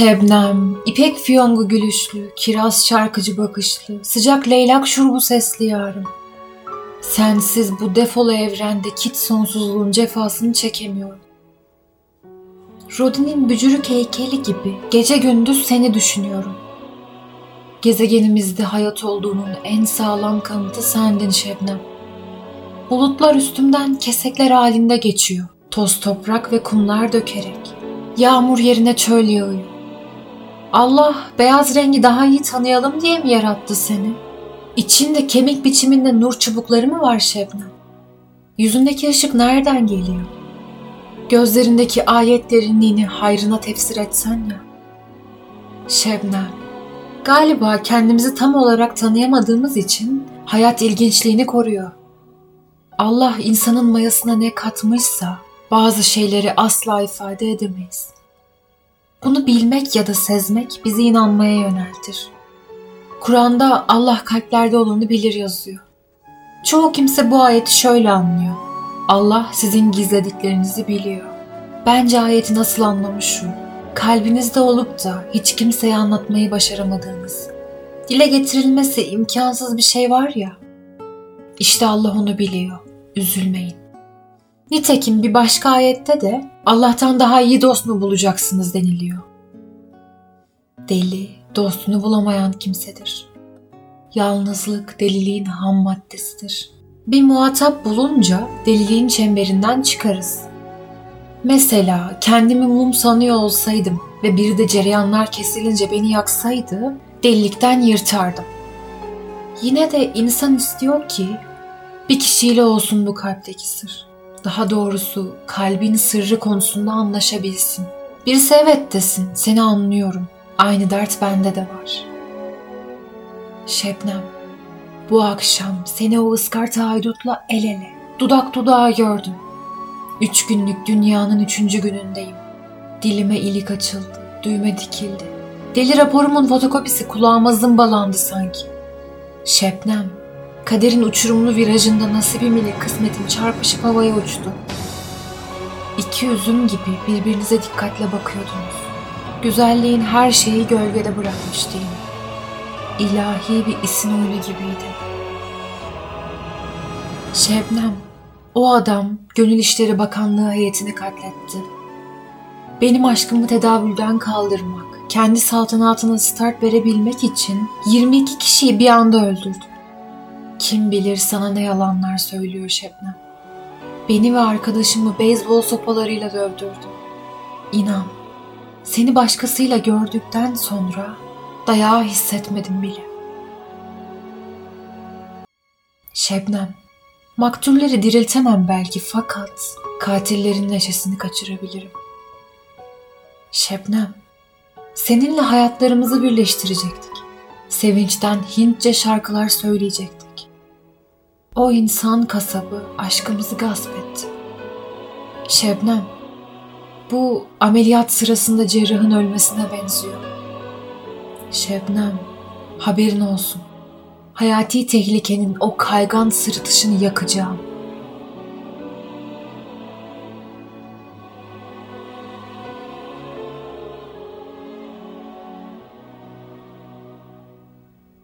Şebnem, ipek fiyongu gülüşlü, kiraz şarkıcı bakışlı, sıcak leylak şurubu sesli yarım. Sensiz bu defolu evrende kit sonsuzluğun cefasını çekemiyorum. Rodin'in bücürük heykeli gibi gece gündüz seni düşünüyorum. Gezegenimizde hayat olduğunun en sağlam kanıtı sendin Şebnem. Bulutlar üstümden kesekler halinde geçiyor. Toz toprak ve kumlar dökerek. Yağmur yerine çöl yağıyor. Allah beyaz rengi daha iyi tanıyalım diye mi yarattı seni? İçinde kemik biçiminde nur çubukları mı var Şebnem? Yüzündeki ışık nereden geliyor? Gözlerindeki ayet derinliğini hayrına tefsir etsen ya. Şebnem, galiba kendimizi tam olarak tanıyamadığımız için hayat ilginçliğini koruyor. Allah insanın mayasına ne katmışsa bazı şeyleri asla ifade edemeyiz. Bunu bilmek ya da sezmek bizi inanmaya yöneltir. Kur'an'da Allah kalplerde olanı bilir yazıyor. Çoğu kimse bu ayeti şöyle anlıyor. Allah sizin gizlediklerinizi biliyor. Bence ayeti nasıl anlamış şu. Kalbinizde olup da hiç kimseye anlatmayı başaramadığınız, dile getirilmesi imkansız bir şey var ya. İşte Allah onu biliyor. Üzülmeyin. Nitekim bir başka ayette de Allah'tan daha iyi dost mu bulacaksınız deniliyor. Deli, dostunu bulamayan kimsedir. Yalnızlık deliliğin ham maddesidir. Bir muhatap bulunca deliliğin çemberinden çıkarız. Mesela kendimi mum sanıyor olsaydım ve biri de cereyanlar kesilince beni yaksaydı delilikten yırtardım. Yine de insan istiyor ki bir kişiyle olsun bu kalpteki sır. Daha doğrusu kalbin sırrı konusunda anlaşabilsin. Birisi evet desin, seni anlıyorum. Aynı dert bende de var. Şebnem, bu akşam seni o ıskarta haydutla el ele, dudak dudağa gördüm. Üç günlük dünyanın üçüncü günündeyim. Dilime ilik açıldı, düğme dikildi. Deli raporumun fotokopisi kulağıma zımbalandı sanki. Şebnem, kaderin uçurumlu virajında nasibim ile kısmetim çarpışıp havaya uçtu. İki üzüm gibi birbirinize dikkatle bakıyordunuz. Güzelliğin her şeyi gölgede bırakmış değil mi? İlahi bir isin oyunu gibiydi. Şebnem, o adam Gönül İşleri Bakanlığı heyetini katletti. Benim aşkımı tedavülden kaldırmak, kendi saltanatına start verebilmek için 22 kişiyi bir anda öldürdü. Kim bilir sana ne yalanlar söylüyor Şebnem. Beni ve arkadaşımı beyzbol sopalarıyla dövdürdü. İnan, seni başkasıyla gördükten sonra dayağı hissetmedim bile. Şebnem, maktulleri diriltemem belki fakat katillerin neşesini kaçırabilirim. Şebnem, seninle hayatlarımızı birleştirecektik. Sevinçten Hintçe şarkılar söyleyecektik. O insan kasabı aşkımızı gasp etti. Şebnem, bu ameliyat sırasında cerrahın ölmesine benziyor. Şebnem, haberin olsun. Hayati tehlikenin o kaygan sırıtışını yakacağım.